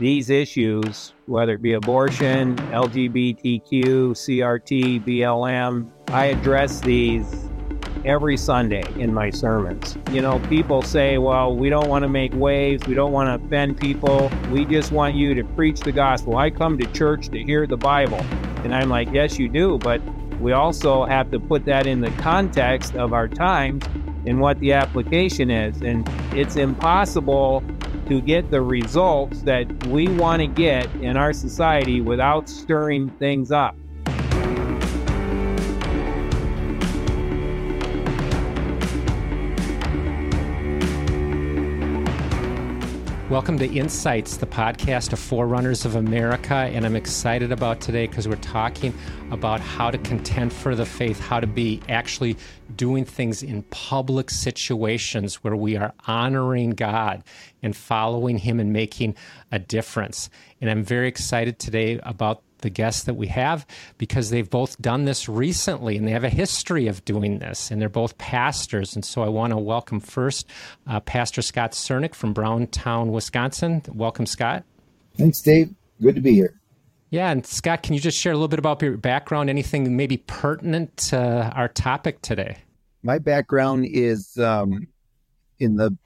these issues, whether it be abortion, LGBTQ, CRT, BLM, I address these every Sunday in my sermons. You know, people say, well, we don't want to make waves, we don't want to offend people, we just want you to preach the gospel. I come to church to hear the Bible. And I'm like, yes, you do, but we also have to put that in the context of our times and what the application is. And it's impossible to get the results that we want to get in our society without stirring things up. Welcome to Insights, the podcast of Forerunners of America. And I'm excited about today because we're talking about how to contend for the faith, how to be actually doing things in public situations where we are honoring God and following Him and making a difference. And I'm very excited today about the guests that we have because they've both done this recently and they have a history of doing this and they're both pastors. And so I want to welcome first uh, Pastor Scott Cernick from Browntown, Wisconsin. Welcome, Scott. Thanks, Dave. Good to be here. Yeah, and Scott, can you just share a little bit about your background, anything maybe pertinent to our topic today? My background is um, in the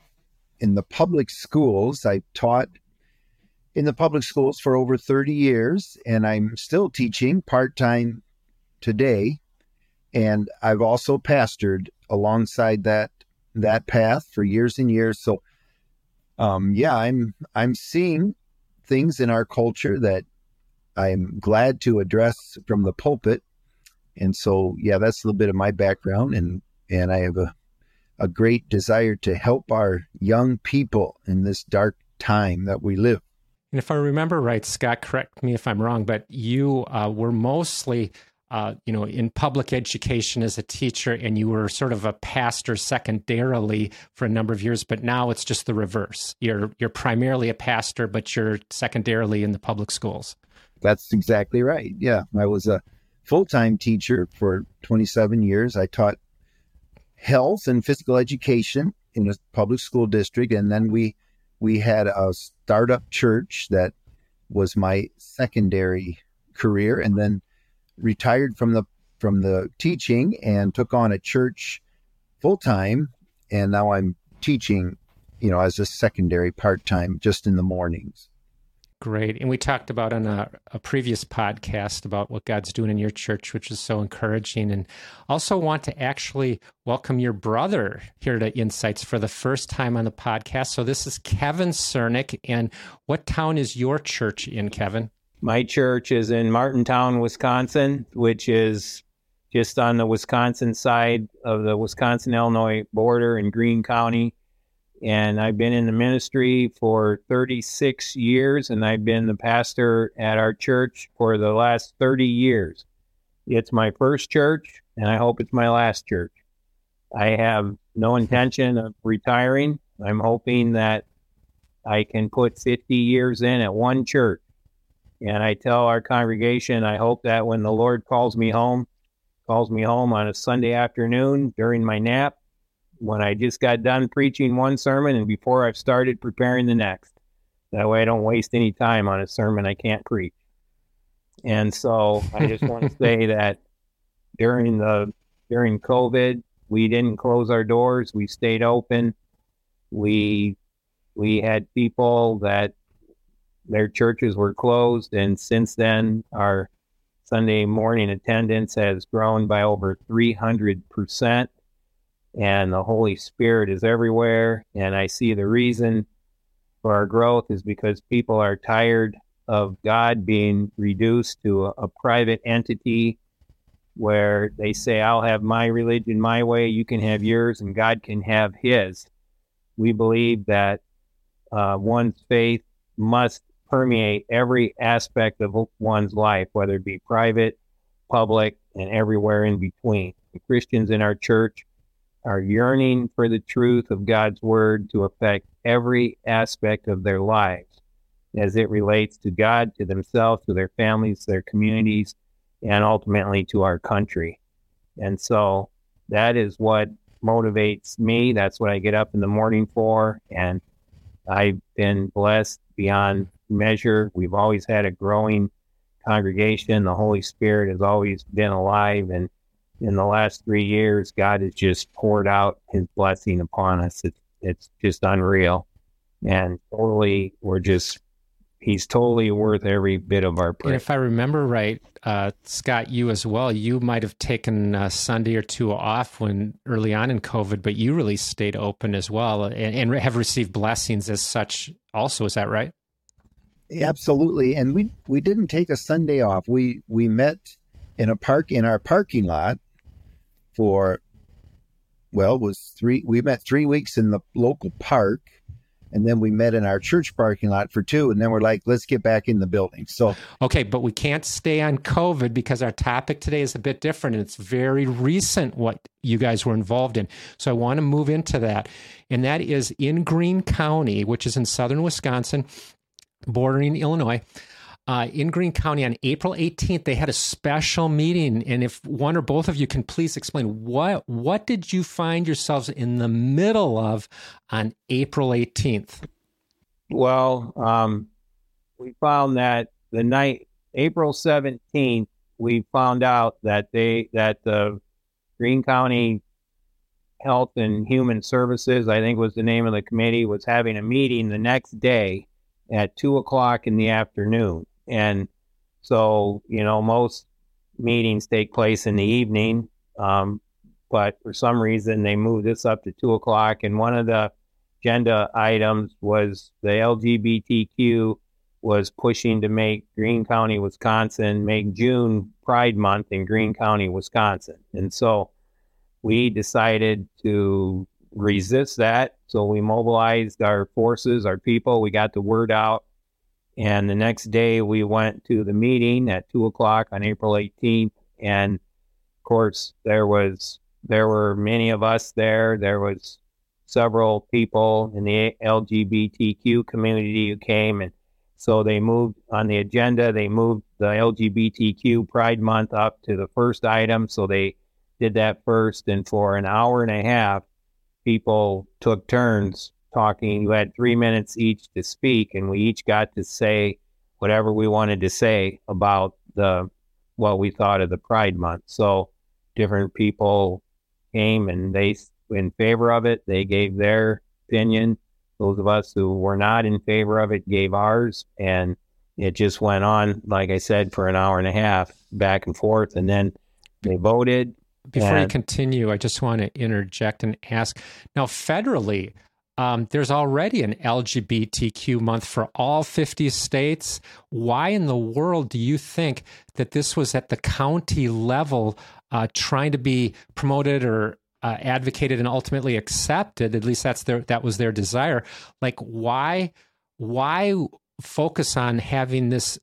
in the public schools. I taught in the public schools for over 30 years, and I'm still teaching part time today. And I've also pastored alongside that that path for years and years. So, um, yeah, I'm I'm seeing things in our culture that I'm glad to address from the pulpit. And so, yeah, that's a little bit of my background, and and I have a a great desire to help our young people in this dark time that we live. And if I remember right, Scott, correct me if I'm wrong, but you uh, were mostly, uh, you know, in public education as a teacher, and you were sort of a pastor secondarily for a number of years. But now it's just the reverse. You're you're primarily a pastor, but you're secondarily in the public schools. That's exactly right. Yeah, I was a full time teacher for 27 years. I taught health and physical education in a public school district, and then we we had a startup church that was my secondary career and then retired from the from the teaching and took on a church full time and now I'm teaching you know as a secondary part time just in the mornings Great. And we talked about on a, a, previous podcast about what God's doing in your church, which is so encouraging. And also want to actually welcome your brother here to Insights for the first time on the podcast. So this is Kevin Cernick. And what town is your church in, Kevin? My church is in Martintown, Wisconsin, which is just on the Wisconsin side of the Wisconsin Illinois border in Greene County and I've been in the ministry for 36 years, and I've been the pastor at our church for the last 30 years. It's my first church, and I hope it's my last church. I have no intention of retiring. I'm hoping that I can put 50 years in at one church. And I tell our congregation, I hope that when the Lord calls me home, calls me home on a Sunday afternoon during my nap, when I just got done preaching one sermon and before I've started preparing the next. That way I don't waste any time on a sermon I can't preach. And so I just want to say that during the during COVID, we didn't close our doors. We stayed open. We we had people that their churches were closed, and since then, our Sunday morning attendance has grown by over 300 percent and the Holy Spirit is everywhere. And I see the reason for our growth is because people are tired of God being reduced to a, a private entity where they say, I'll have my religion my way, you can have yours, and God can have his. We believe that uh, one's faith must permeate every aspect of one's life, whether it be private, public, and everywhere in between. The Christians in our church are yearning for the truth of God's word to affect every aspect of their lives as it relates to God, to themselves, to their families, their communities, and ultimately to our country. And so that is what motivates me. That's what I get up in the morning for. And I've been blessed beyond measure. We've always had a growing congregation. The Holy Spirit has always been alive. And in the last three years, God has just poured out his blessing upon us. It's, it's just unreal. And totally, we're just he's totally worth every bit of our praise. And if I remember right, uh, Scott, you as well, you might have taken a Sunday or two off when early on in COVID, but you really stayed open as well and, and have received blessings as such. Also, is that right? Absolutely, and we we didn't take a Sunday off. We we met in a park in our parking lot for well was three. We met three weeks in the local park and then we met in our church parking lot for two and then we're like let's get back in the building so okay but we can't stay on covid because our topic today is a bit different and it's very recent what you guys were involved in so i want to move into that and that is in greene county which is in southern wisconsin bordering illinois uh, in Greene County on April 18th, they had a special meeting. And if one or both of you can please explain what what did you find yourselves in the middle of on April 18th? Well, um, we found that the night April 17th, we found out that they that the Greene County Health and Human Services, I think was the name of the committee, was having a meeting the next day at two o'clock in the afternoon. And so, you know, most meetings take place in the evening, um, but for some reason they moved this up to two o'clock. And one of the agenda items was the LGBTQ was pushing to make Greene County, Wisconsin, make June Pride Month in Greene County, Wisconsin. And so we decided to resist that. So we mobilized our forces, our people. We got the word out and the next day, we went to the meeting at two o'clock on April 18th. And of course, there was there were many of us there. There was several people in the LGBTQ community who came, and so they moved on the agenda. They moved the LGBTQ Pride Month up to the first item, so they did that first. And for an hour and a half, people took turns talking. We had three minutes each to speak, and we each got to say whatever we wanted to say about the what we thought of the Pride Month. So different people came and they in favor of it. They gave their opinion. Those of us who were not in favor of it gave ours, and it just went on, like I said, for an hour and a half, back and forth, and then they voted. Before and, you continue, I just want to interject and ask now, federally, um, there's already an LGBTQ month for all 50 states. Why in the world do you think that this was at the county level uh, trying to be promoted or uh, advocated and ultimately accepted? At least that's their that was their desire. Like why why focus on having this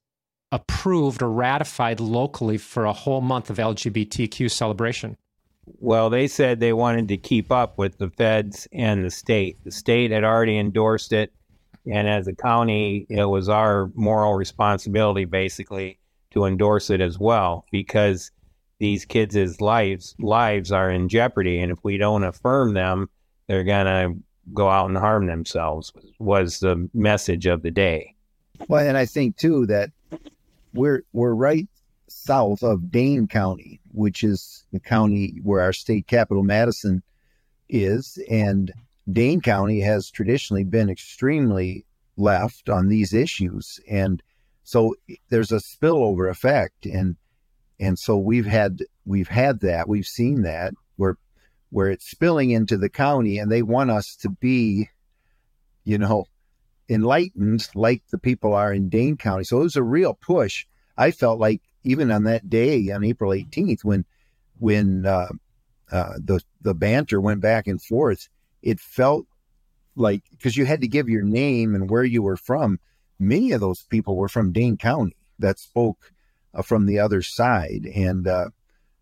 approved or ratified locally for a whole month of LGBTQ celebration? Well, they said they wanted to keep up with the feds and the state. The state had already endorsed it, and as a county, it was our moral responsibility basically to endorse it as well because these kids' lives lives are in jeopardy, and if we don't affirm them, they're gonna go out and harm themselves. Was the message of the day. Well, and I think too that we're we're right south of Dane County, which is the county where our state capital, Madison, is. And Dane County has traditionally been extremely left on these issues. And so there's a spillover effect. And and so we've had we've had that. We've seen that where where it's spilling into the county and they want us to be, you know, enlightened like the people are in Dane County. So it was a real push. I felt like even on that day on April 18th when when uh, uh, the the banter went back and forth, it felt like because you had to give your name and where you were from. Many of those people were from Dane County that spoke uh, from the other side, and uh,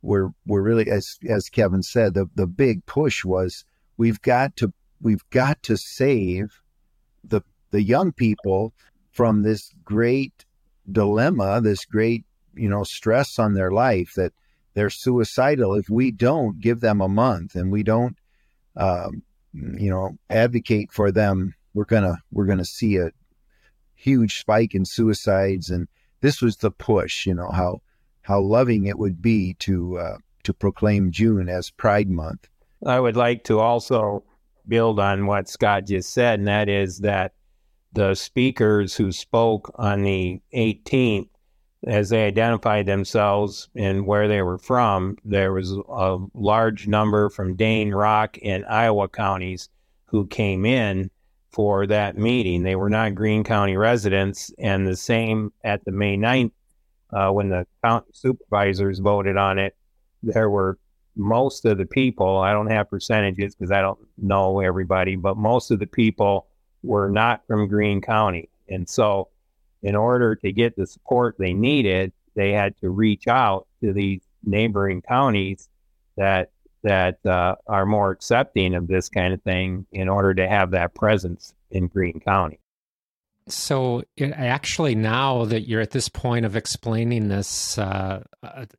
we're we're really as as Kevin said, the the big push was we've got to we've got to save the the young people from this great dilemma, this great you know stress on their life that they're suicidal if we don't give them a month and we don't um, you know advocate for them we're gonna we're gonna see a huge spike in suicides, and this was the push. You know how how loving it would be to uh, to proclaim June as Pride Month. I would like to also build on what Scott just said, and that is that the speakers who spoke on the 18th, as they identified themselves and where they were from, there was a large number from Dane, Rock, and Iowa counties who came in for that meeting. They were not Greene County residents, and the same at the May 9th uh, when the county supervisors voted on it. There were most of the people, I don't have percentages because I don't know everybody, but most of the people were not from Greene County. And so, in order to get the support they needed, they had to reach out to these neighboring counties that that uh, are more accepting of this kind of thing in order to have that presence in Greene County. So, actually, now that you're at this point of explaining this uh,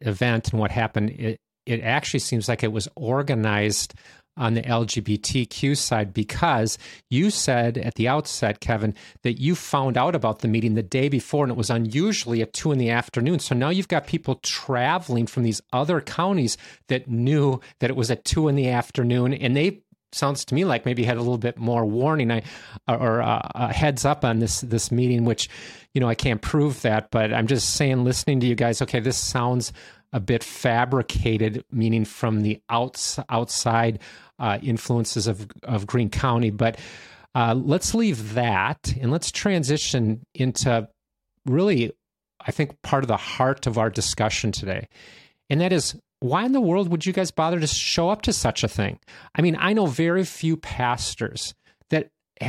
event and what happened, it, it actually seems like it was organized on the LGBTQ side because you said at the outset, Kevin, that you found out about the meeting the day before and it was unusually at two in the afternoon. So now you've got people traveling from these other counties that knew that it was at two in the afternoon and they sounds to me like maybe had a little bit more warning I, or uh, a heads up on this this meeting which you know I can't prove that but I'm just saying listening to you guys okay this sounds a bit fabricated, meaning from the outs, outside uh, influences of, of Greene County. But uh, let's leave that and let's transition into really, I think, part of the heart of our discussion today. And that is why in the world would you guys bother to show up to such a thing? I mean, I know very few pastors that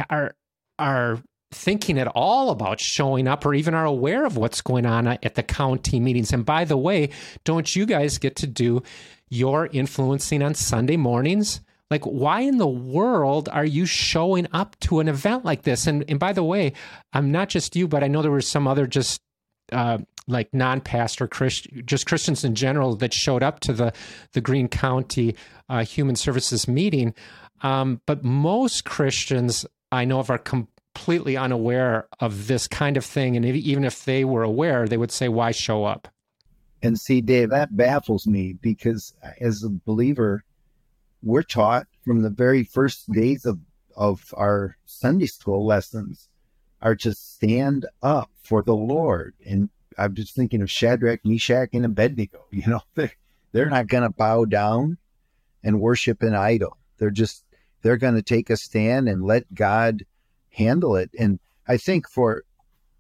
are are thinking at all about showing up or even are aware of what's going on at the county meetings. And by the way, don't you guys get to do your influencing on Sunday mornings? Like, why in the world are you showing up to an event like this? And and by the way, I'm not just you, but I know there were some other just uh, like non-pastor Christ, just Christians in general that showed up to the the Greene County uh, Human Services meeting. Um, but most Christians I know of are com- completely unaware of this kind of thing. And even if they were aware, they would say, why show up? And see, Dave, that baffles me because as a believer, we're taught from the very first days of, of our Sunday school lessons are to stand up for the Lord. And I'm just thinking of Shadrach, Meshach, and Abednego. You know, they're, they're not going to bow down and worship an idol. They're just, they're going to take a stand and let God handle it. And I think for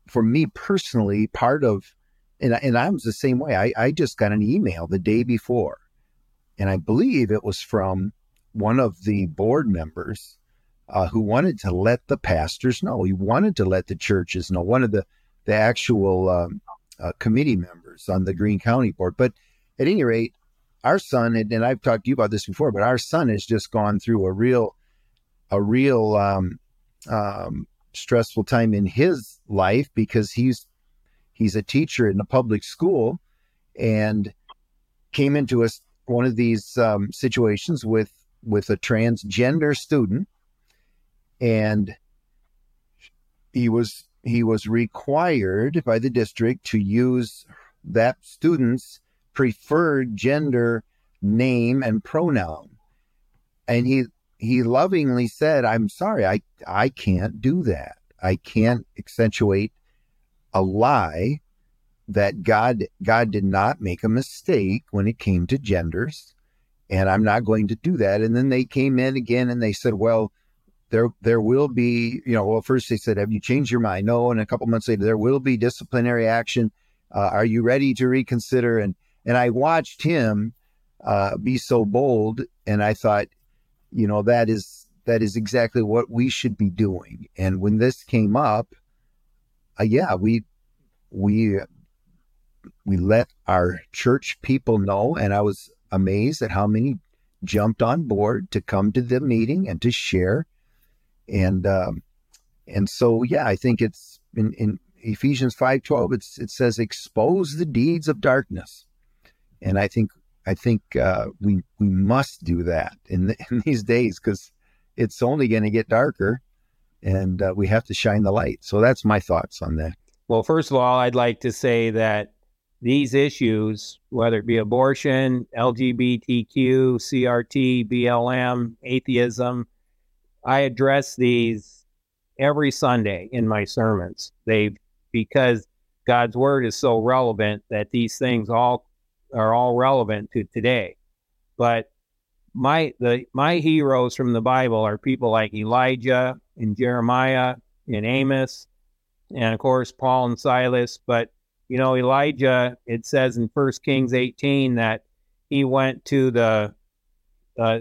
for me personally, part of and and I was the same way. I, I just got an email the day before, and I believe it was from one of the board members uh, who wanted to let the pastors know. He wanted to let the churches know. One of the the actual um, uh, committee members on the Greene County board. But at any rate, our son and, and I've talked to you about this before, but our son has just gone through a real a real um, um, stressful time in his life because he's he's a teacher in a public school and came into a, one of these um, situations with with a transgender student. And he was he was required by the district to use that student's preferred gender name and pronoun. And he he lovingly said, I'm sorry, I, I can't do that. I can't accentuate a lie that God God did not make a mistake when it came to genders, and I'm not going to do that. And then they came in again and they said, well, there there will be, you know, well, first they said, have you changed your mind? No, and a couple months later, there will be disciplinary action. Uh, are you ready to reconsider? And and I watched him uh, be so bold, and I thought, you know that is that is exactly what we should be doing. And when this came up uh, yeah we we we let our church people know and i was amazed at how many jumped on board to come to the meeting and to share. And um and so yeah i think it's in in ephesians 5.12 it's it says expose the deeds of darkness. And i think I think uh, we we must do that in, the, in these days because it's only going to get darker. and uh, we have to shine the light. So that's my thoughts on that. Well, first of all, I'd like to say that these issues, whether it be abortion, LGBTQ, CRT, BLM, atheism, I address these every Sunday in my sermons. They because God's word is so relevant that these things all are all relevant to today. But my the my heroes from the Bible are people like Elijah and Jeremiah and Amos and of course Paul and Silas, but you know, Elijah, it says in First Kings 18 that he went to the, uh,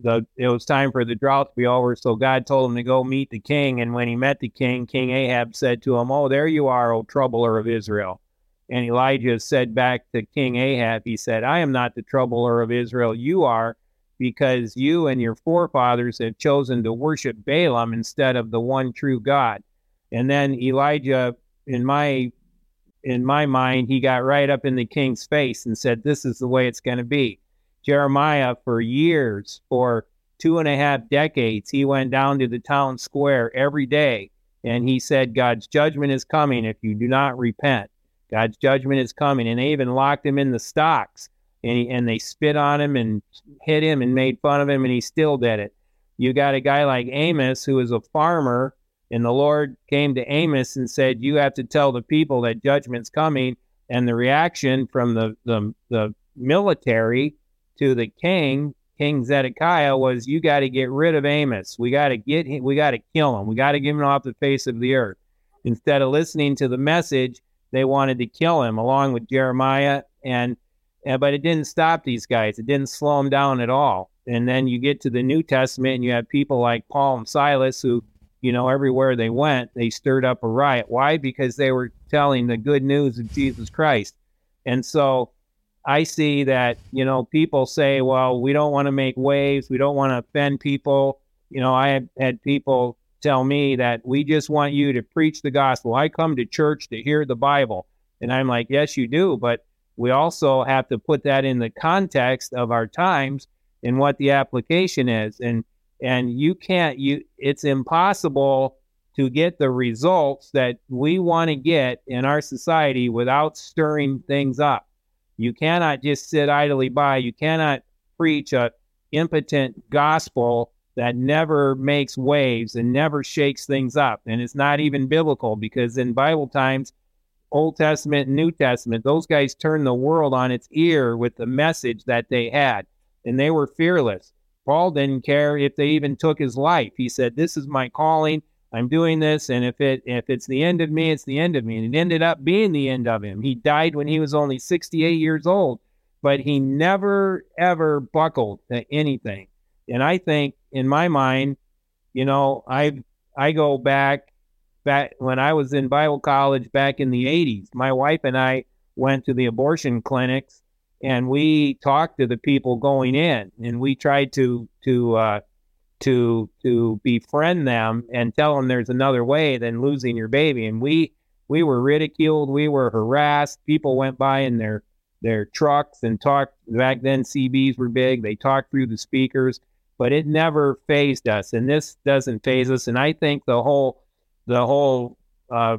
the, it was time for the drought to be over. So God told him to go meet the king. And when he met the king, King Ahab said to him, Oh, there you are, O troubler of Israel. And Elijah said back to King Ahab, he said, I am not the troubler of Israel. You are, because you and your forefathers have chosen to worship Balaam instead of the one true God. And then Elijah, in my in my mind, he got right up in the king's face and said, This is the way it's going to be. Jeremiah, for years, for two and a half decades, he went down to the town square every day and he said, God's judgment is coming if you do not repent. God's judgment is coming. And they even locked him in the stocks and, he, and they spit on him and hit him and made fun of him, and he still did it. You got a guy like Amos, who is a farmer and the Lord came to Amos and said, You have to tell the people that judgment's coming. And the reaction from the, the, the military to the king, King Zedekiah, was, You got to get rid of Amos. We got to get him, we got to kill him. We got to get him off the face of the earth. Instead of listening to the message, they wanted to kill him along with Jeremiah. And, and but it didn't stop these guys. It didn't slow them down at all. And then you get to the New Testament and you have people like Paul and Silas who you know, everywhere they went, they stirred up a riot. Why? Because they were telling the good news of Jesus Christ. And so I see that, you know, people say, well, we don't want to make waves. We don't want to offend people. You know, I had people tell me that we just want you to preach the gospel. I come to church to hear the Bible. And I'm like, yes, you do. But we also have to put that in the context of our times and what the application is. And and you can't you it's impossible to get the results that we want to get in our society without stirring things up you cannot just sit idly by you cannot preach a impotent gospel that never makes waves and never shakes things up and it's not mm-hmm. even biblical because in bible times old testament new testament those guys turned the world on its ear with the message that they had and they were fearless Paul didn't care if they even took his life. He said, "This is my calling. I'm doing this, and if it if it's the end of me, it's the end of me." And it ended up being the end of him. He died when he was only 68 years old, but he never ever buckled to anything. And I think, in my mind, you know, I I go back back when I was in Bible college back in the 80s. My wife and I went to the abortion clinics and we talked to the people going in, and we tried to to uh, to to befriend them and tell them there's another way than losing your baby. And we we were ridiculed, we were harassed. People went by in their their trucks and talked. Back then, CBs were big. They talked through the speakers, but it never phased us, and this doesn't phase us. And I think the whole the whole uh,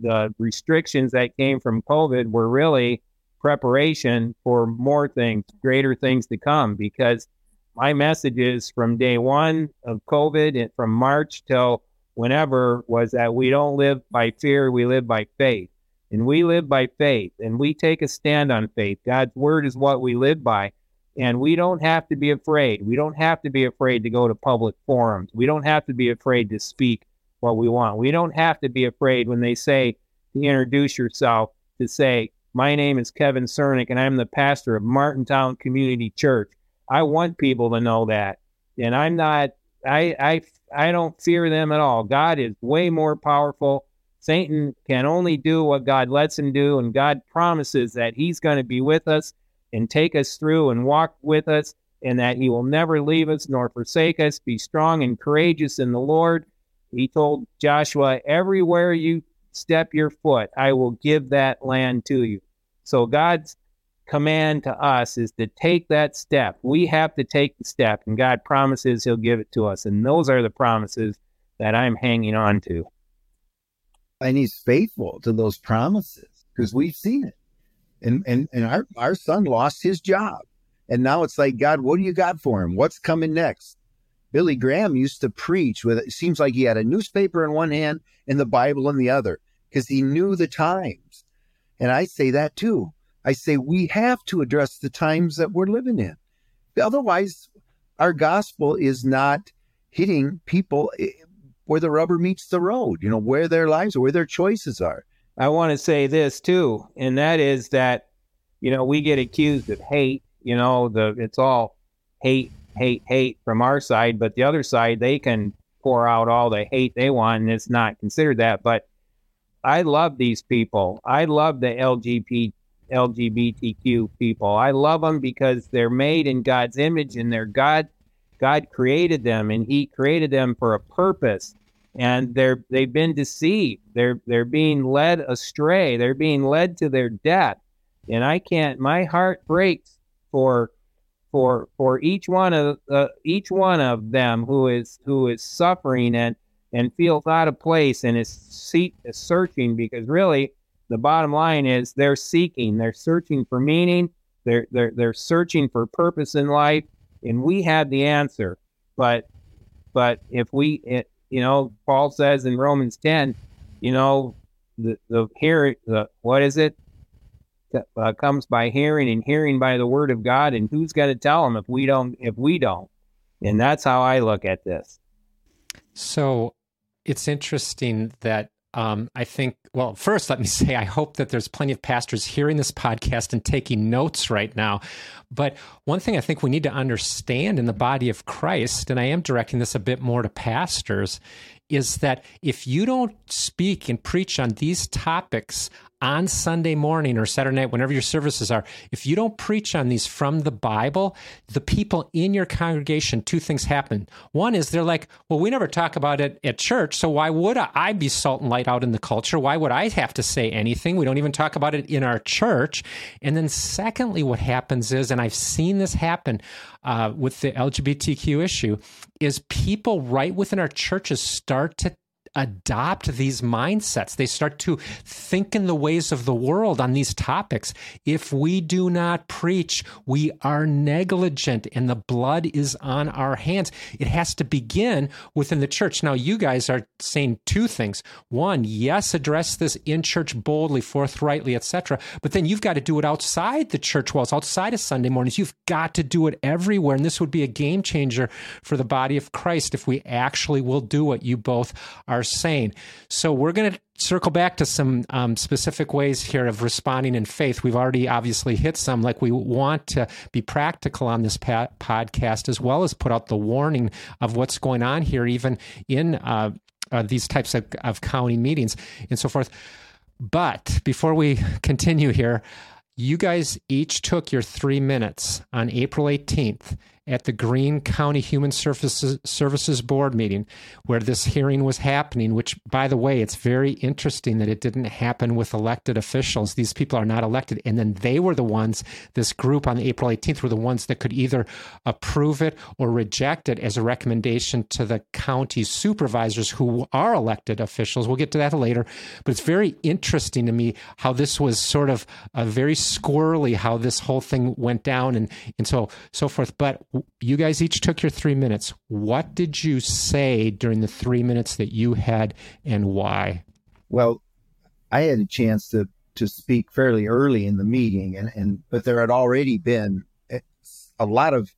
the restrictions that came from COVID were really preparation for more things, greater things to come. Because my message is from day one of COVID and from March till whenever was that we don't live by fear, we live by faith. And we live by faith and we take a stand on faith. God's word is what we live by. And we don't have to be afraid. We don't have to be afraid to go to public forums. We don't have to be afraid to speak what we want. We don't have to be afraid when they say to introduce yourself to say, my name is Kevin Cernick, and I'm the pastor of Martintown Community Church. I want people to know that, and I'm not. I I I don't fear them at all. God is way more powerful. Satan can only do what God lets him do, and God promises that He's going to be with us and take us through and walk with us, and that He will never leave us nor forsake us. Be strong and courageous in the Lord. He told Joshua, Everywhere you step your foot, I will give that land to you. So God's command to us is to take that step. We have to take the step, and God promises He'll give it to us. And those are the promises that I'm hanging on to. And he's faithful to those promises because we've seen it. And and and our, our son lost his job. And now it's like, God, what do you got for him? What's coming next? Billy Graham used to preach with it seems like he had a newspaper in one hand and the Bible in the other because he knew the times. And I say that too. I say we have to address the times that we're living in. Otherwise, our gospel is not hitting people eh, where the rubber meets the road, you know, where their lives or where their choices are. I want to say this too, and that is that, you know, we get accused of hate. You know, the it's all hate, hate, hate from our side, but the other side they can pour out all the hate they want, and it's not considered that. But I love these people. I love the LGBT LGBTQ people. I love them because they're made in God's image, and they're God. God created them, and He created them for a purpose and they're they've been deceived. They're they're being led astray. They're being led to their death. And I can't. My heart breaks for for for each one of uh, each one of them who is who is suffering and and feels out of place and is, seek, is searching because really the bottom line is they're seeking. They're searching for meaning. They're they're they're searching for purpose in life, and we have the answer. But but if we you know, Paul says in Romans 10, you know, the, the hear, the, what is it? Uh, comes by hearing and hearing by the word of God. And who's going to tell them if we don't, if we don't? And that's how I look at this. So it's interesting that um, I think, well, first, let me say, I hope that there's plenty of pastors hearing this podcast and taking notes right now. But one thing I think we need to understand in the body of Christ, and I am directing this a bit more to pastors, is that if you don't speak and preach on these topics on Sunday morning or Saturday night, whenever your services are, if you don't preach on these from the Bible, the people in your congregation, two things happen. One is they're like, well, we never talk about it at church, so why would I be salt and light out in the culture? Why would I have to say anything? We don't even talk about it in our church. And then, secondly, what happens is, and I've seen this happen uh, with the LGBTQ issue, is people right within our churches start to adopt these mindsets. They start to think in the ways of the world on these topics. If we do not preach, we are negligent and the blood is on our hands. It has to begin within the church. Now, you guys are saying two things. One, yes, address this in church boldly, forthrightly, etc. But then you've got to do it outside the church walls, outside of Sunday mornings. You've got to do it everywhere. And this would be a game changer for the body of Christ if we actually will do what you both are saying. So we're going to circle back to some um, specific ways here of responding in faith. We've already obviously hit some, like we want to be practical on this pa- podcast, as well as put out the warning of what's going on here, even in uh, uh, these types of, of county meetings and so forth. But before we continue here, you guys each took your three minutes on April 18th at the Greene County Human Services, Services Board meeting where this hearing was happening, which, by the way, it's very interesting that it didn't happen with elected officials. These people are not elected. And then they were the ones, this group on April 18th, were the ones that could either approve it or reject it as a recommendation to the county supervisors who are elected officials. We'll get to that later. But it's very interesting to me how this was sort of a very squirrely, how this whole thing went down and, and so, so forth. But you guys each took your three minutes. What did you say during the three minutes that you had and why? Well, I had a chance to, to speak fairly early in the meeting and, and but there had already been a lot of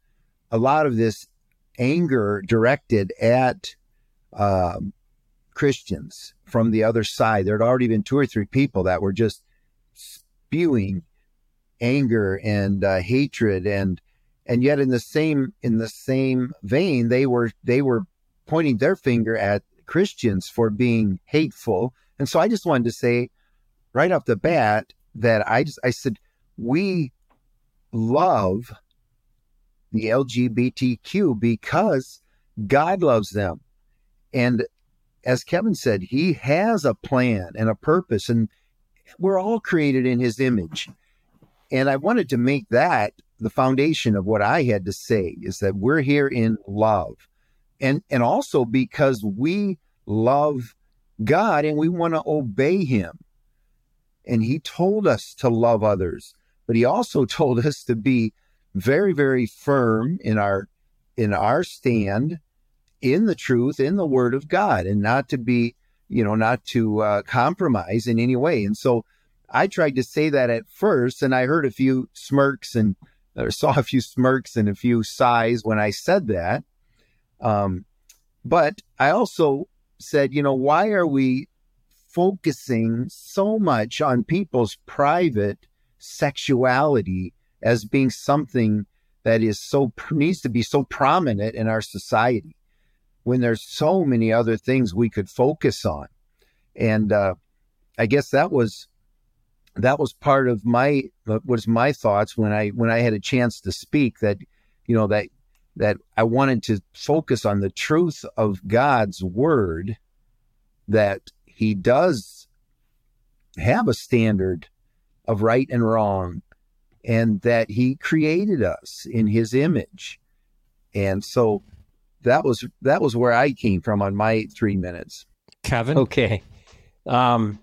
a lot of this anger directed at um, Christians from the other side. There had already been two or three people that were just spewing anger and uh, hatred and and yet in the same in the same vein they were they were pointing their finger at Christians for being hateful. And so I just wanted to say right off the bat that I just I said we love the LGBTQ because God loves them. And as Kevin said he has a plan and a purpose and we're all created in his image. And I wanted to make that the foundation of what I had to say is that we're here in love. And and also because we love God and we want to obey Him. And He told us to love others, but He also told us to be very, very firm in our in our stand in the truth, in the Word of God, and not to be, you know, not to uh, compromise in any way. And so I tried to say that at first, and I heard a few smirks and or saw a few smirks and a few sighs when I said that. Um, but I also said, you know, why are we focusing so much on people's private sexuality as being something that is so needs to be so prominent in our society when there's so many other things we could focus on and uh, i guess that was that was part of my was my thoughts when i when i had a chance to speak that you know that that i wanted to focus on the truth of god's word that he does have a standard of right and wrong and that he created us in his image. And so that was that was where I came from on my 3 minutes. Kevin? Okay. Um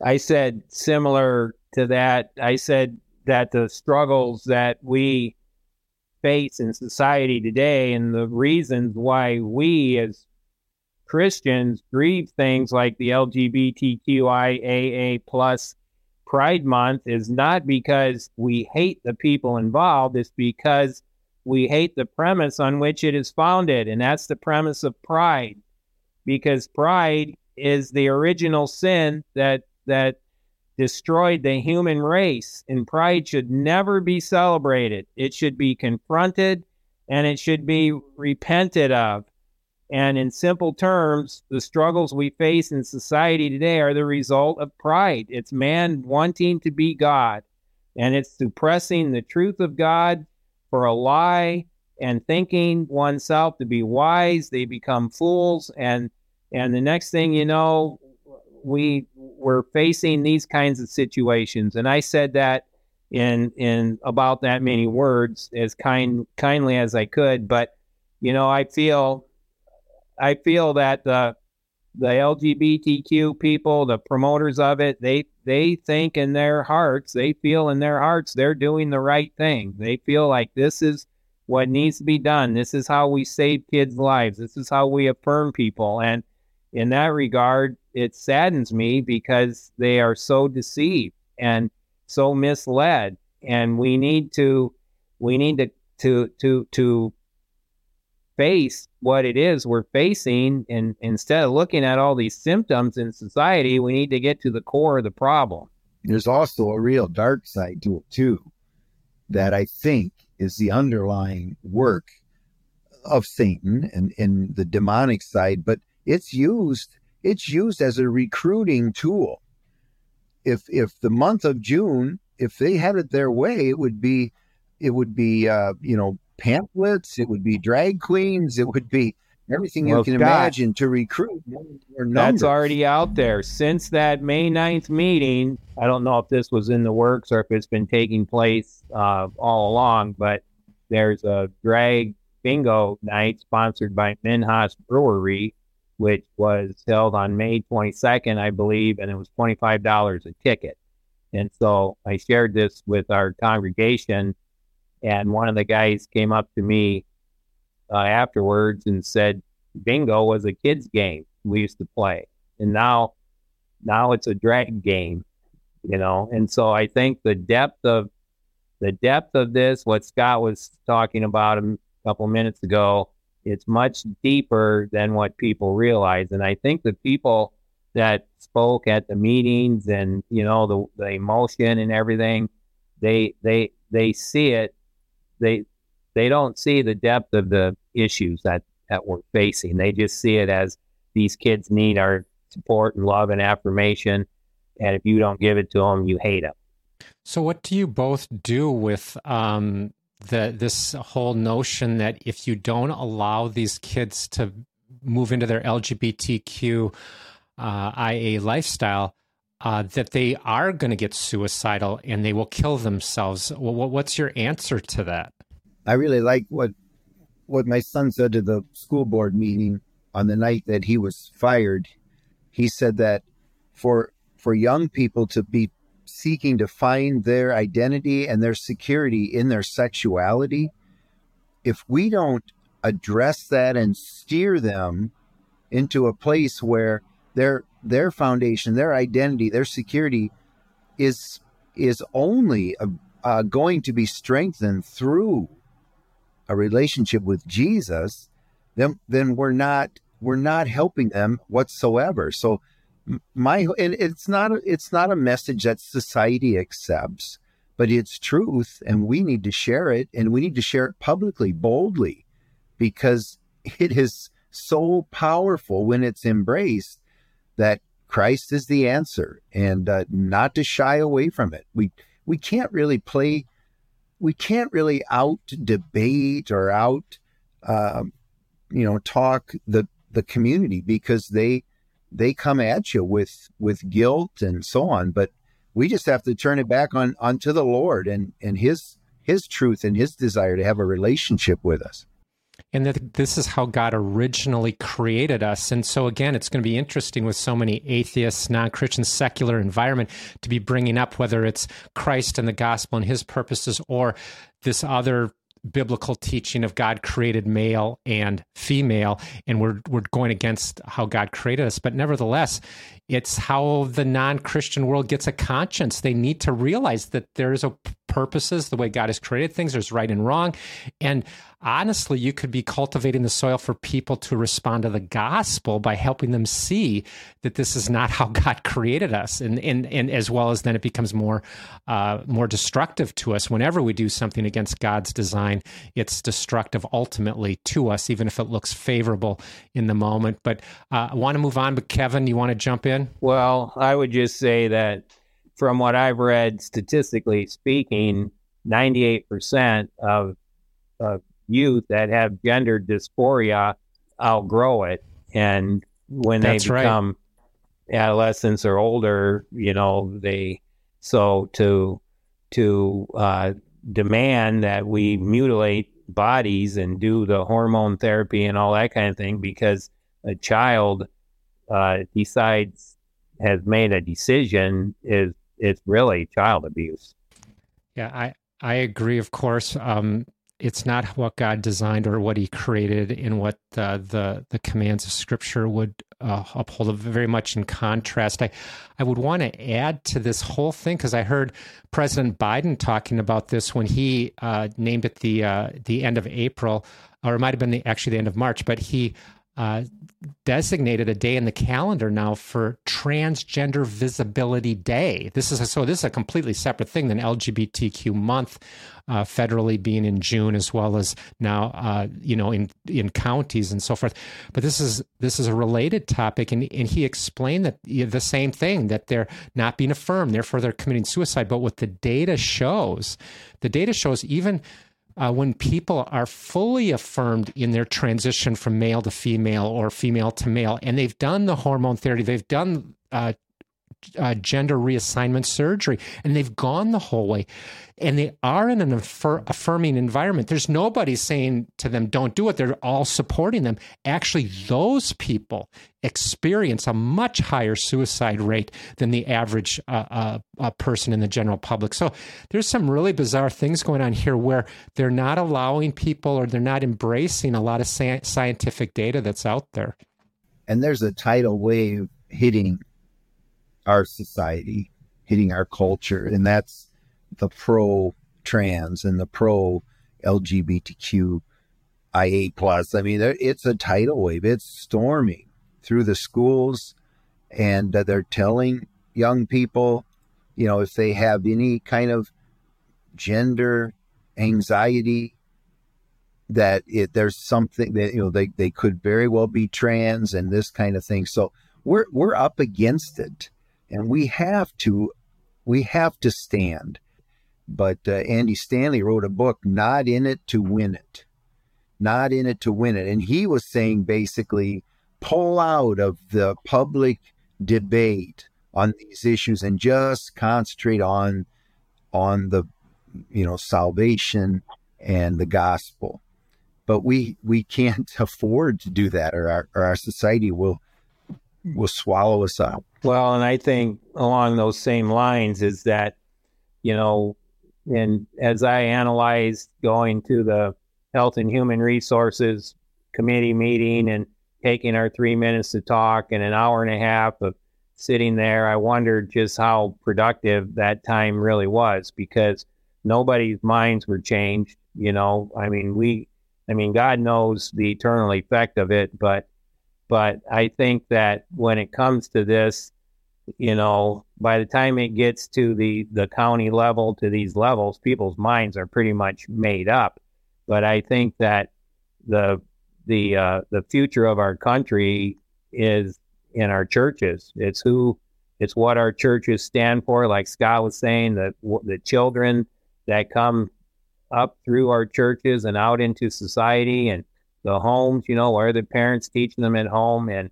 I said similar to that. I said that the struggles that we face in society today and the reasons why we as Christians grieve things like the LGBTQIAA plus Pride Month is not because we hate the people involved, it's because we hate the premise on which it is founded, and that's the premise of pride. Because pride is the original sin that that destroyed the human race, and pride should never be celebrated. It should be confronted and it should be repented of. And in simple terms, the struggles we face in society today are the result of pride. It's man wanting to be God, and it's suppressing the truth of God for a lie and thinking oneself to be wise. They become fools, and and the next thing you know, we we're facing these kinds of situations. And I said that in in about that many words as kind kindly as I could, but you know, I feel I feel that the the LGBTQ people, the promoters of it, they they think in their hearts, they feel in their hearts they're doing the right thing. They feel like this is what needs to be done. This is how we save kids' lives. This is how we affirm people. And in that regard, it saddens me because they are so deceived and so misled. And we need to we need to to to to face what it is we're facing. And instead of looking at all these symptoms in society, we need to get to the core of the problem. There's also a real dark side to it, too, that I think is the underlying work of Satan and, and the demonic side, but it's used it's used as a recruiting tool. If if the month of June, if they had it their way, it would be it would be uh, you know pamphlets, it would be drag queens, it would be everything well, you can imagine to recruit That's already out there. Since that May 9th meeting, I don't know if this was in the works or if it's been taking place uh, all along, but there's a drag bingo night sponsored by Minhas Brewery, which was held on May 22nd, I believe, and it was $25 a ticket. And so I shared this with our congregation and one of the guys came up to me uh, afterwards and said, "Bingo was a kids' game we used to play, and now, now it's a drag game." You know, and so I think the depth of the depth of this, what Scott was talking about a couple minutes ago, it's much deeper than what people realize. And I think the people that spoke at the meetings and you know the the emotion and everything, they they they see it they they don't see the depth of the issues that that we're facing. They just see it as these kids need our support and love and affirmation, and if you don't give it to them, you hate them. So, what do you both do with um, the this whole notion that if you don't allow these kids to move into their LGBTQ uh, IA lifestyle, uh, that they are going to get suicidal and they will kill themselves. Well, what's your answer to that? I really like what what my son said to the school board meeting on the night that he was fired, he said that for for young people to be seeking to find their identity and their security in their sexuality, if we don't address that and steer them into a place where their their foundation, their identity, their security is is only uh, uh, going to be strengthened through a relationship with Jesus, then then we're not we're not helping them whatsoever. So my and it's not it's not a message that society accepts, but it's truth, and we need to share it, and we need to share it publicly, boldly, because it is so powerful when it's embraced that Christ is the answer, and uh, not to shy away from it. We we can't really play, we can't really out debate or out, uh, you know, talk the the community because they they come at you with with guilt and so on. But we just have to turn it back on onto the Lord and and His His truth and His desire to have a relationship with us. And that this is how God originally created us. And so, again, it's going to be interesting with so many atheists, non Christian, secular environment to be bringing up whether it's Christ and the gospel and his purposes or this other biblical teaching of God created male and female, and we're we're going against how God created us. But nevertheless, it's how the non-Christian world gets a conscience. They need to realize that there's a purposes the way God has created things. There's right and wrong, and honestly, you could be cultivating the soil for people to respond to the gospel by helping them see that this is not how God created us, and and, and as well as then it becomes more uh, more destructive to us whenever we do something against God's design. It's destructive ultimately to us, even if it looks favorable in the moment. But uh, I want to move on. But Kevin, you want to jump in? Well, I would just say that from what I've read, statistically speaking, 98% of uh, youth that have gender dysphoria outgrow it. And when That's they become right. adolescents or older, you know, they, so to, to uh, demand that we mutilate bodies and do the hormone therapy and all that kind of thing because a child uh, decides has made a decision is it's really child abuse. Yeah, I I agree. Of course, um, it's not what God designed or what He created, in what uh, the the commands of Scripture would uh, uphold. Very much in contrast, I I would want to add to this whole thing because I heard President Biden talking about this when he uh, named it the uh, the end of April, or it might have been the, actually the end of March, but he uh, designated a day in the calendar now for Transgender Visibility Day. This is a, so this is a completely separate thing than LGBTQ month, uh, federally being in June as well as now uh, you know in in counties and so forth. But this is this is a related topic, and and he explained that you know, the same thing that they're not being affirmed, therefore they're committing suicide. But what the data shows, the data shows even uh, when people are fully affirmed in their transition from male to female or female to male, and they've done the hormone therapy, they've done uh, uh, gender reassignment surgery, and they've gone the whole way. And they are in an affir- affirming environment. There's nobody saying to them, don't do it. They're all supporting them. Actually, those people experience a much higher suicide rate than the average uh, uh, uh, person in the general public. So there's some really bizarre things going on here where they're not allowing people or they're not embracing a lot of sa- scientific data that's out there. And there's a tidal wave hitting our society, hitting our culture, and that's the pro trans and the pro LGBTQ IA plus. I mean, it's a tidal wave. It's storming through the schools, and uh, they're telling young people, you know, if they have any kind of gender anxiety, that it, there's something that you know they, they could very well be trans and this kind of thing. So we're we're up against it and we have to we have to stand. But uh, andy stanley wrote a book not in it to win it. Not in it to win it. And he was saying basically pull out of the public debate on these issues and just concentrate on on the you know salvation and the gospel. But we we can't afford to do that, or our, or our society will will swallow us up. Well, and I think along those same lines is that, you know, and as I analyzed going to the Health and Human Resources Committee meeting and taking our three minutes to talk and an hour and a half of sitting there, I wondered just how productive that time really was because nobody's minds were changed. You know, I mean, we, I mean, God knows the eternal effect of it, but, but I think that when it comes to this, you know, by the time it gets to the the county level to these levels, people's minds are pretty much made up. But I think that the the uh, the future of our country is in our churches. It's who, it's what our churches stand for. Like Scott was saying, that the children that come up through our churches and out into society and the homes, you know, are the parents teaching them at home, and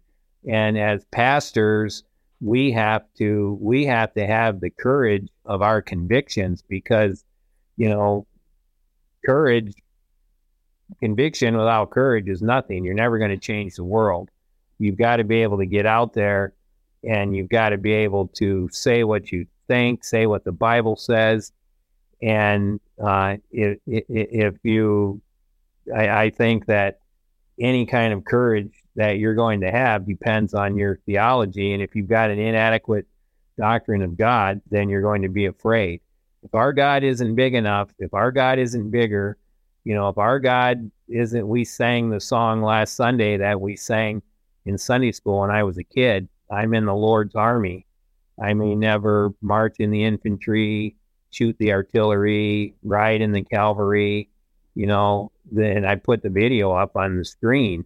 and as pastors, we have to we have to have the courage of our convictions because, you know, courage conviction without courage is nothing. You're never going to change the world. You've got to be able to get out there and you've got to be able to say what you think, say what the Bible says. And uh, if, if you, I, I think that any kind of courage that you're going to have depends on your theology. And if you've got an inadequate doctrine of God, then you're going to be afraid. If our God isn't big enough, if our God isn't bigger, you know, if our God isn't, we sang the song last Sunday that we sang in Sunday school when I was a kid. I'm in the Lord's army. I may never march in the infantry, shoot the artillery, ride in the cavalry, you know. Then I put the video up on the screen,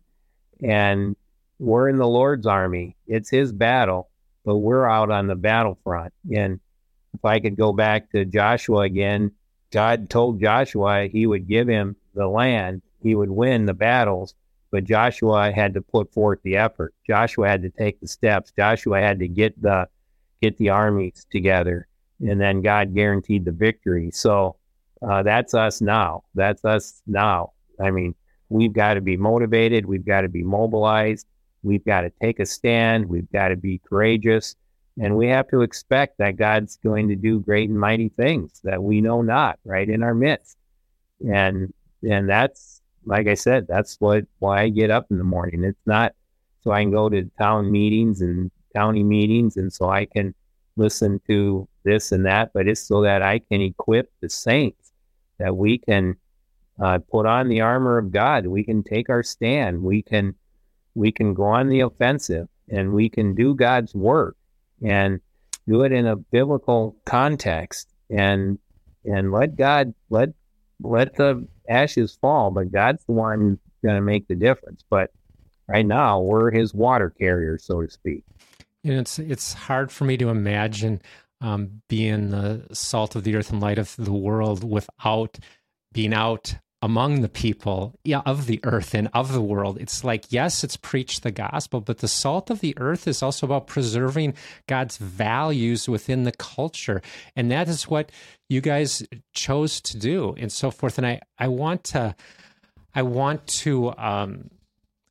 and we're in the Lord's army. It's His battle, but we're out on the battlefront. And if I could go back to Joshua again, God told Joshua he would give him the land, he would win the battles, but Joshua had to put forth the effort. Joshua had to take the steps. Joshua had to get the get the armies together, and then God guaranteed the victory. So uh, that's us now. That's us now. I mean, we've got to be motivated. We've got to be mobilized. We've got to take a stand. We've got to be courageous. And we have to expect that God's going to do great and mighty things that we know not right in our midst. And and that's like I said, that's what why I get up in the morning. It's not so I can go to town meetings and county meetings, and so I can listen to this and that, but it's so that I can equip the saints that we can uh, put on the armor of God. We can take our stand. We can we can go on the offensive, and we can do God's work and do it in a biblical context and and let God let let the ashes fall, but God's the one who's going to make the difference. But right now, we're his water carrier, so to speak. And it's it's hard for me to imagine um, being the salt of the earth and light of the world without being out among the people yeah, of the earth and of the world. It's like, yes, it's preach the gospel, but the salt of the earth is also about preserving God's values within the culture. And that is what you guys chose to do and so forth. And I, I want to, I want to um,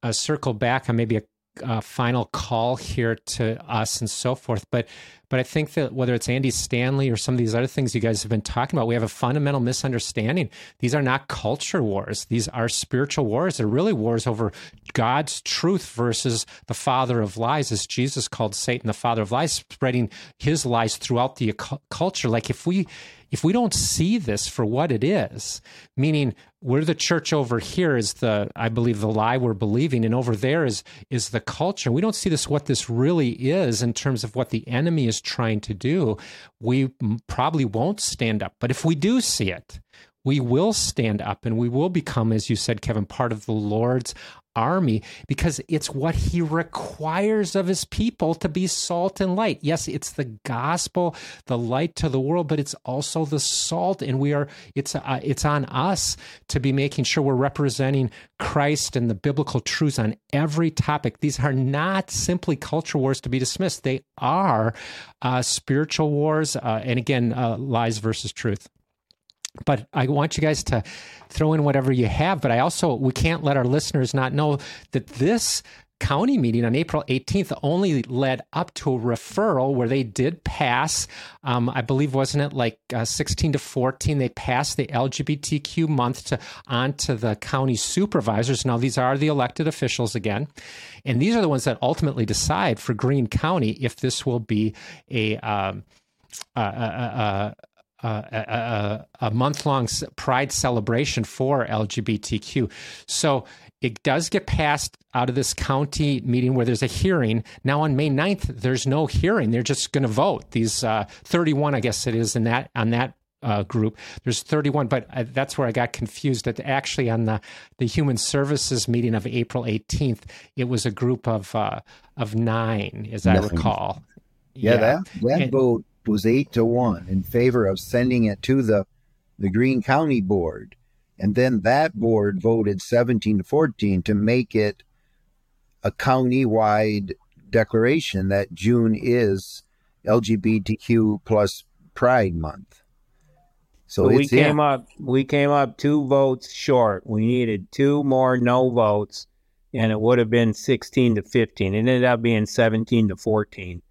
uh, circle back on maybe a uh, final call here to us and so forth. But but I think that whether it's Andy Stanley or some of these other things you guys have been talking about, we have a fundamental misunderstanding. These are not culture wars. These are spiritual wars. They're really wars over God's truth versus the father of lies, as Jesus called Satan the father of lies, spreading his lies throughout the culture. Like if we if we don't see this for what it is, meaning we're the church over here is the I believe the lie we're believing, and over there is is the culture. We don't see this what this really is in terms of what the enemy is trying to do. We probably won't stand up, but if we do see it, we will stand up and we will become, as you said, Kevin, part of the Lord's army because it's what he requires of his people to be salt and light. Yes, it's the gospel, the light to the world, but it's also the salt and we are it's uh, it's on us to be making sure we're representing Christ and the biblical truths on every topic. These are not simply culture wars to be dismissed. They are uh, spiritual wars uh, and again uh, lies versus truth. But I want you guys to throw in whatever you have. But I also, we can't let our listeners not know that this county meeting on April 18th only led up to a referral where they did pass, um, I believe, wasn't it like uh, 16 to 14? They passed the LGBTQ month to on to the county supervisors. Now, these are the elected officials again. And these are the ones that ultimately decide for Greene County if this will be a, um, a, a, a, a, a month long pride celebration for LGBTQ. So it does get passed out of this county meeting where there's a hearing. Now on May 9th, there's no hearing. They're just going to vote. These uh, 31, I guess it is, in that on that uh, group. There's 31, but uh, that's where I got confused. That actually on the the Human Services meeting of April 18th, it was a group of uh, of nine, as nine. I recall. Yeah, yeah. that that and, vote was eight to one in favor of sending it to the the Greene County Board. And then that board voted 17 to 14 to make it a county wide declaration that June is LGBTQ plus Pride Month. So we came in. up we came up two votes short. We needed two more no votes and it would have been 16 to 15. It ended up being 17 to 14.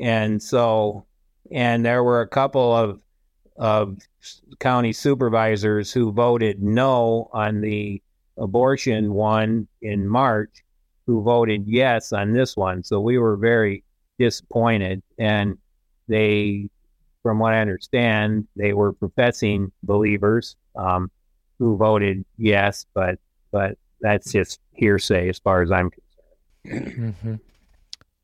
And so and there were a couple of of county supervisors who voted no on the abortion one in March, who voted yes on this one. So we were very disappointed. And they, from what I understand, they were professing believers um, who voted yes, but but that's just hearsay as far as I'm concerned. Mm-hmm.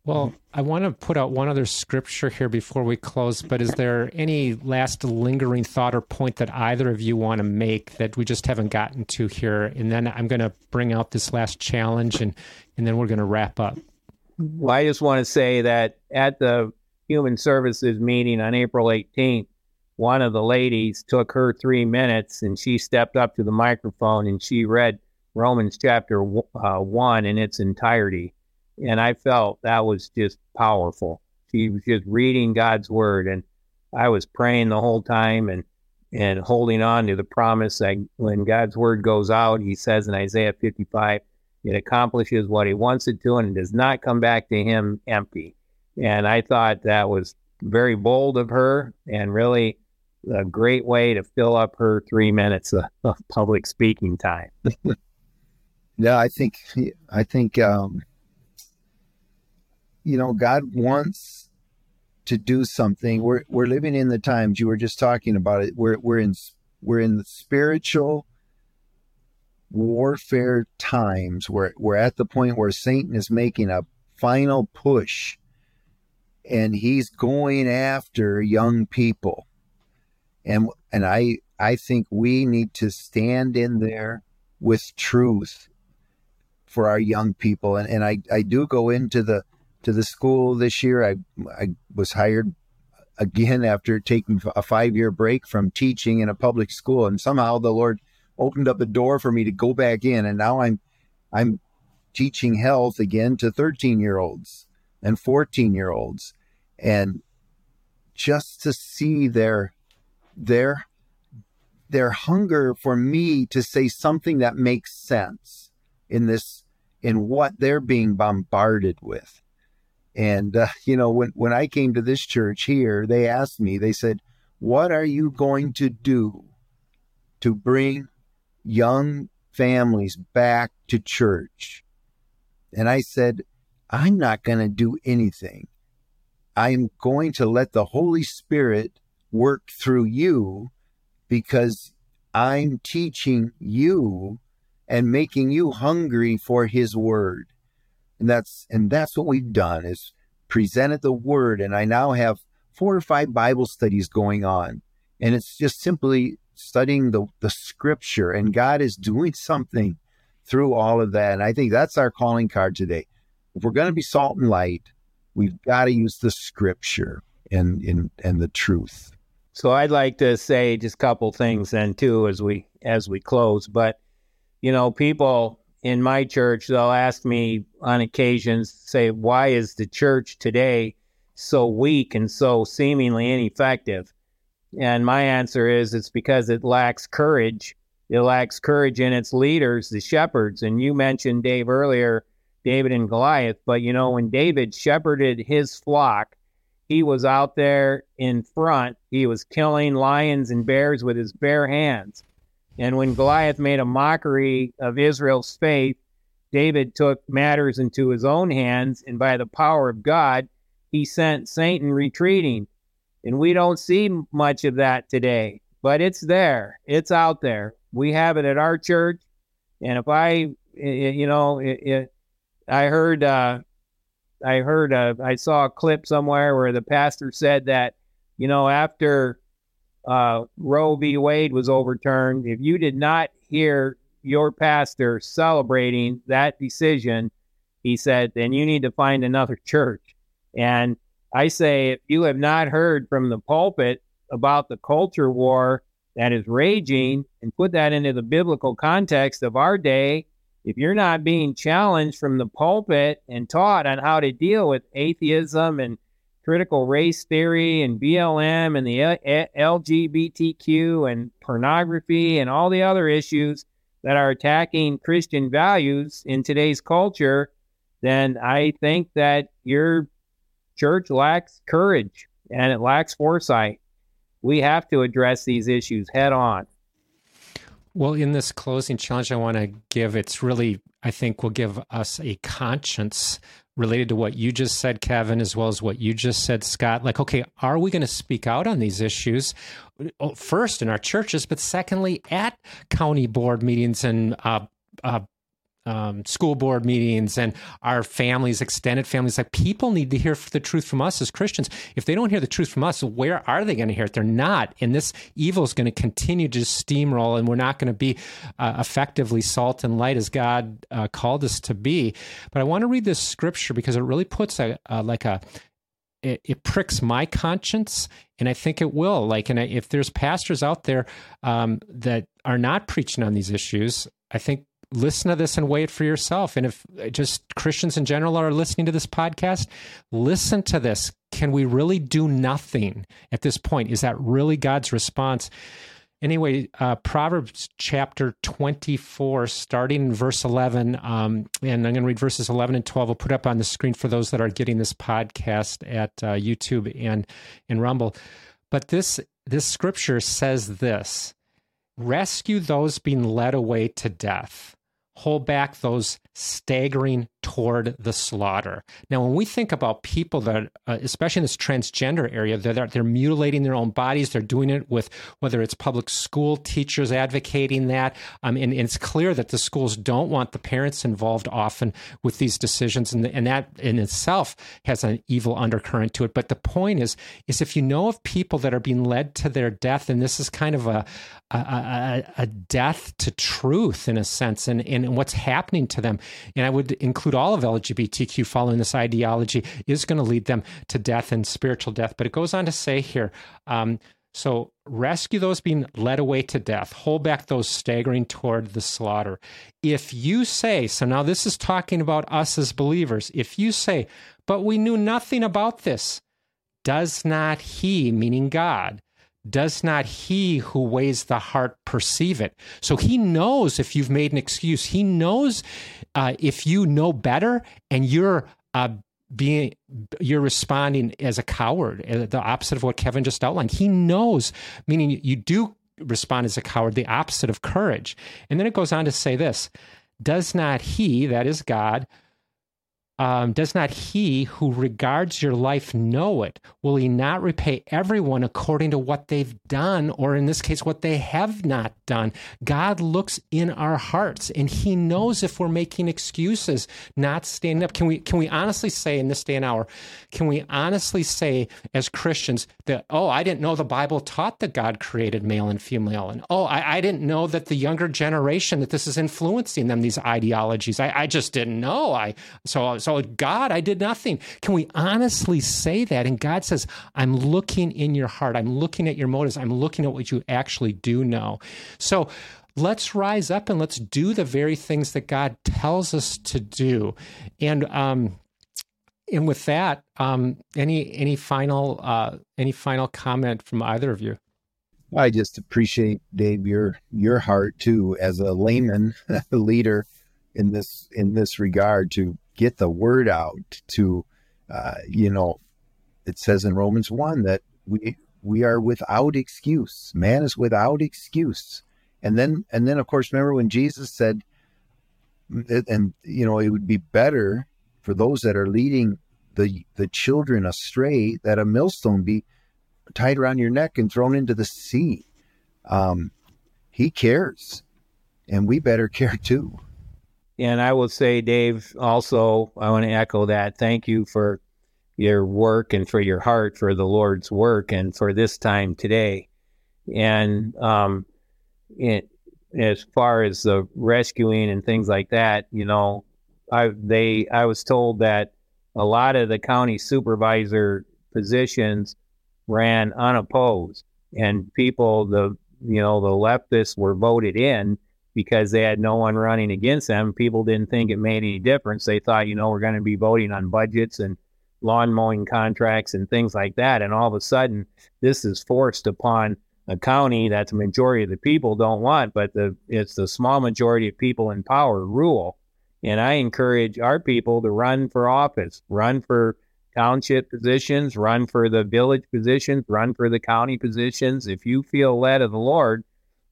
Well, I want to put out one other scripture here before we close, but is there any last lingering thought or point that either of you want to make that we just haven't gotten to here? And then I'm going to bring out this last challenge and, and then we're going to wrap up. Well, I just want to say that at the Human Services meeting on April 18th, one of the ladies took her three minutes and she stepped up to the microphone and she read Romans chapter uh, 1 in its entirety and I felt that was just powerful. She was just reading God's word, and I was praying the whole time and and holding on to the promise that when God's word goes out, He says in Isaiah 55, it accomplishes what He wants it to, and it does not come back to Him empty. And I thought that was very bold of her, and really a great way to fill up her three minutes of, of public speaking time. yeah, I think I think um, you know, God wants to do something. We're we're living in the times you were just talking about it. We're we're in we're in the spiritual warfare times. We're we're at the point where Satan is making a final push and he's going after young people. And and I I think we need to stand in there with truth for our young people. And and I, I do go into the to the school this year. I I was hired again after taking a five year break from teaching in a public school, and somehow the Lord opened up the door for me to go back in, and now I'm I'm teaching health again to 13 year olds and 14 year olds, and just to see their their their hunger for me to say something that makes sense in this in what they're being bombarded with and, uh, you know, when, when I came to this church here, they asked me, they said, What are you going to do to bring young families back to church? And I said, I'm not going to do anything. I'm going to let the Holy Spirit work through you because I'm teaching you and making you hungry for His Word and that's and that's what we've done is presented the word and i now have four or five bible studies going on. And it's just simply studying the, the scripture and god is doing something through all of that. And i think that's our calling card today. If we're going to be salt and light we've got to use the scripture and and, and the truth. So i'd like to say just a couple things then too as we as we close. But you know people in my church, they'll ask me on occasions, say, why is the church today so weak and so seemingly ineffective? And my answer is it's because it lacks courage. It lacks courage in its leaders, the shepherds. And you mentioned Dave earlier, David and Goliath. But you know, when David shepherded his flock, he was out there in front. He was killing lions and bears with his bare hands. And when Goliath made a mockery of Israel's faith, David took matters into his own hands, and by the power of God, he sent Satan retreating. And we don't see much of that today, but it's there. It's out there. We have it at our church. And if I, you know, it, it, I heard, uh, I heard, uh, I saw a clip somewhere where the pastor said that, you know, after uh, Roe v. Wade was overturned, if you did not hear your pastor celebrating that decision, he said, then you need to find another church. And I say, if you have not heard from the pulpit about the culture war that is raging and put that into the biblical context of our day, if you're not being challenged from the pulpit and taught on how to deal with atheism and critical race theory and BLM and the LGBTQ and pornography and all the other issues that are attacking Christian values in today's culture, then I think that your church lacks courage and it lacks foresight. We have to address these issues head on. Well, in this closing challenge, I want to give it's really, I think, will give us a conscience related to what you just said, Kevin, as well as what you just said, Scott. Like, okay, are we going to speak out on these issues? First in our churches, but secondly at county board meetings and uh, uh, um, school board meetings and our families, extended families. Like people need to hear the truth from us as Christians. If they don't hear the truth from us, where are they going to hear it? They're not. And this evil is going to continue to steamroll, and we're not going to be uh, effectively salt and light as God uh, called us to be. But I want to read this scripture because it really puts a, a like a it, it, pricks my conscience, and I think it will. Like, and if there's pastors out there um, that are not preaching on these issues, I think listen to this and weigh it for yourself. And if just Christians in general are listening to this podcast, listen to this. Can we really do nothing at this point? Is that really God's response? Anyway, uh, Proverbs chapter 24, starting in verse 11, um, and I'm going to read verses 11 and 12. I'll put up on the screen for those that are getting this podcast at uh, YouTube and in Rumble. But this this scripture says this: rescue those being led away to death hold back those staggering toward the slaughter. Now, when we think about people that, uh, especially in this transgender area, they're, they're mutilating their own bodies. They're doing it with whether it's public school teachers advocating that. Um, and, and, it's clear that the schools don't want the parents involved often with these decisions. And, and that in itself has an evil undercurrent to it. But the point is, is if you know of people that are being led to their death, and this is kind of a, a, a, a death to truth in a sense, and, and what's happening to them. And I would include all of LGBTQ following this ideology is going to lead them to death and spiritual death. But it goes on to say here, um, so rescue those being led away to death, hold back those staggering toward the slaughter. If you say, so now this is talking about us as believers, if you say, but we knew nothing about this, does not he, meaning God, does not he who weighs the heart perceive it? So he knows if you've made an excuse. He knows uh, if you know better and you're uh, being you're responding as a coward, uh, the opposite of what Kevin just outlined. He knows, meaning you do respond as a coward, the opposite of courage. And then it goes on to say this: Does not he, that is God, um, does not he who regards your life know it? Will he not repay everyone according to what they've done, or in this case, what they have not done? God looks in our hearts, and He knows if we're making excuses, not standing up. Can we can we honestly say in this day and hour, can we honestly say as Christians that oh, I didn't know the Bible taught that God created male and female, and oh, I, I didn't know that the younger generation that this is influencing them these ideologies. I, I just didn't know. I so so God, I did nothing. Can we honestly say that? And God says, I'm looking in your heart. I'm looking at your motives. I'm looking at what you actually do know. So let's rise up and let's do the very things that God tells us to do. And um, and with that, um, any any final uh, any final comment from either of you? I just appreciate Dave your your heart too as a layman leader in this in this regard to get the word out to uh, you know it says in Romans 1 that we we are without excuse man is without excuse and then and then of course remember when Jesus said and you know it would be better for those that are leading the the children astray that a millstone be tied around your neck and thrown into the sea. Um, he cares, and we better care too. And I will say, Dave, also, I want to echo that. Thank you for your work and for your heart for the Lord's work and for this time today. And um, it, as far as the rescuing and things like that, you know, I they I was told that a lot of the county supervisor positions ran unopposed, and people the you know the leftists were voted in because they had no one running against them. People didn't think it made any difference. They thought, you know, we're going to be voting on budgets and lawn mowing contracts and things like that. And all of a sudden, this is forced upon a county that the majority of the people don't want, but the it's the small majority of people in power rule. And I encourage our people to run for office, run for township positions, run for the village positions, run for the county positions. If you feel led of the Lord,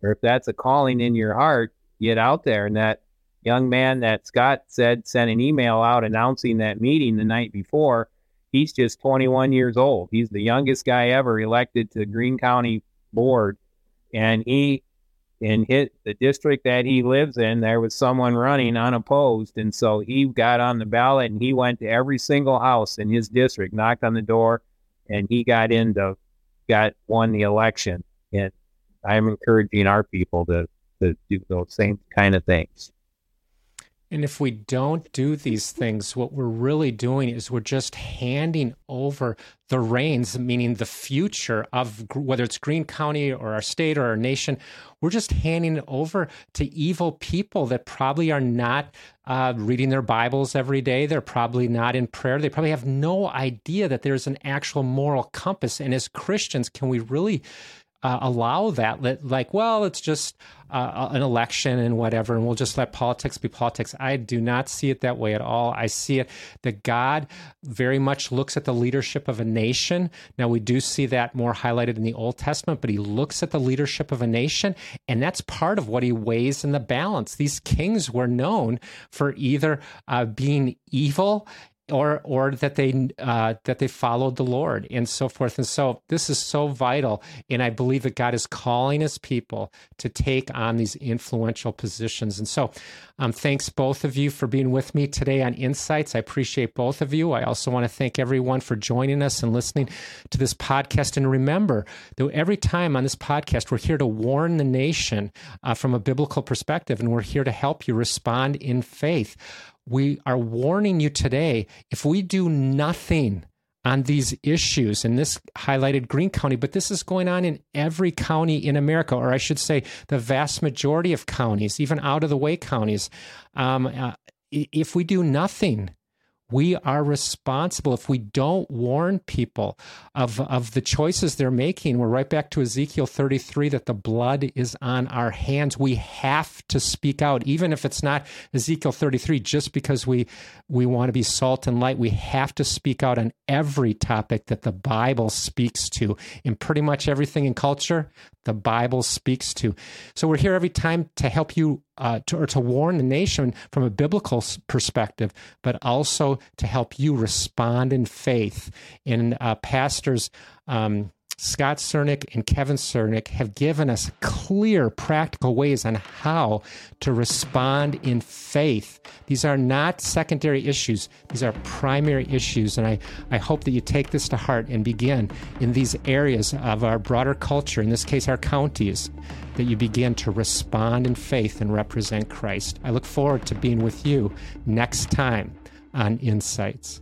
or if that's a calling in mm-hmm. your heart, get out there. And that young man that Scott said sent an email out announcing that meeting the night before. He's just 21 years old. He's the youngest guy ever elected to the Greene County Board. And he in hit the district that he lives in, there was someone running unopposed, and so he got on the ballot and he went to every single house in his district, knocked on the door, and he got into got won the election. And I'm encouraging our people to to do those same kind of things. And if we don't do these things, what we're really doing is we're just handing over the reins, meaning the future of whether it's Greene County or our state or our nation, we're just handing it over to evil people that probably are not uh, reading their Bibles every day. They're probably not in prayer. They probably have no idea that there's an actual moral compass. And as Christians, can we really uh, allow that. Like, well, it's just uh, an election and whatever, and we'll just let politics be politics. I do not see it that way at all. I see it that God very much looks at the leadership of a nation. Now, we do see that more highlighted in the Old Testament, but he looks at the leadership of a nation, and that's part of what he weighs in the balance. These kings were known for either uh, being evil or or that they uh, that they followed the Lord and so forth. And so this is so vital, and I believe that God is calling His people to take on these influential positions. And so, um, thanks both of you for being with me today on Insights. I appreciate both of you. I also want to thank everyone for joining us and listening to this podcast. And remember that every time on this podcast, we're here to warn the nation uh, from a biblical perspective, and we're here to help you respond in faith we are warning you today if we do nothing on these issues, and this highlighted Greene County, but this is going on in every county in America, or I should say, the vast majority of counties, even out of the way counties. Um, uh, if we do nothing, we are responsible if we don't warn people of, of the choices they're making. We're right back to Ezekiel 33 that the blood is on our hands. We have to speak out, even if it's not Ezekiel 33, just because we, we want to be salt and light. We have to speak out on every topic that the Bible speaks to. In pretty much everything in culture, the Bible speaks to. So we're here every time to help you uh, to, or to warn the nation from a biblical perspective, but also to help you respond in faith. And uh, pastors, um, Scott Cernick and Kevin Cernick have given us clear, practical ways on how to respond in faith. These are not secondary issues, these are primary issues. And I, I hope that you take this to heart and begin in these areas of our broader culture, in this case, our counties, that you begin to respond in faith and represent Christ. I look forward to being with you next time on Insights.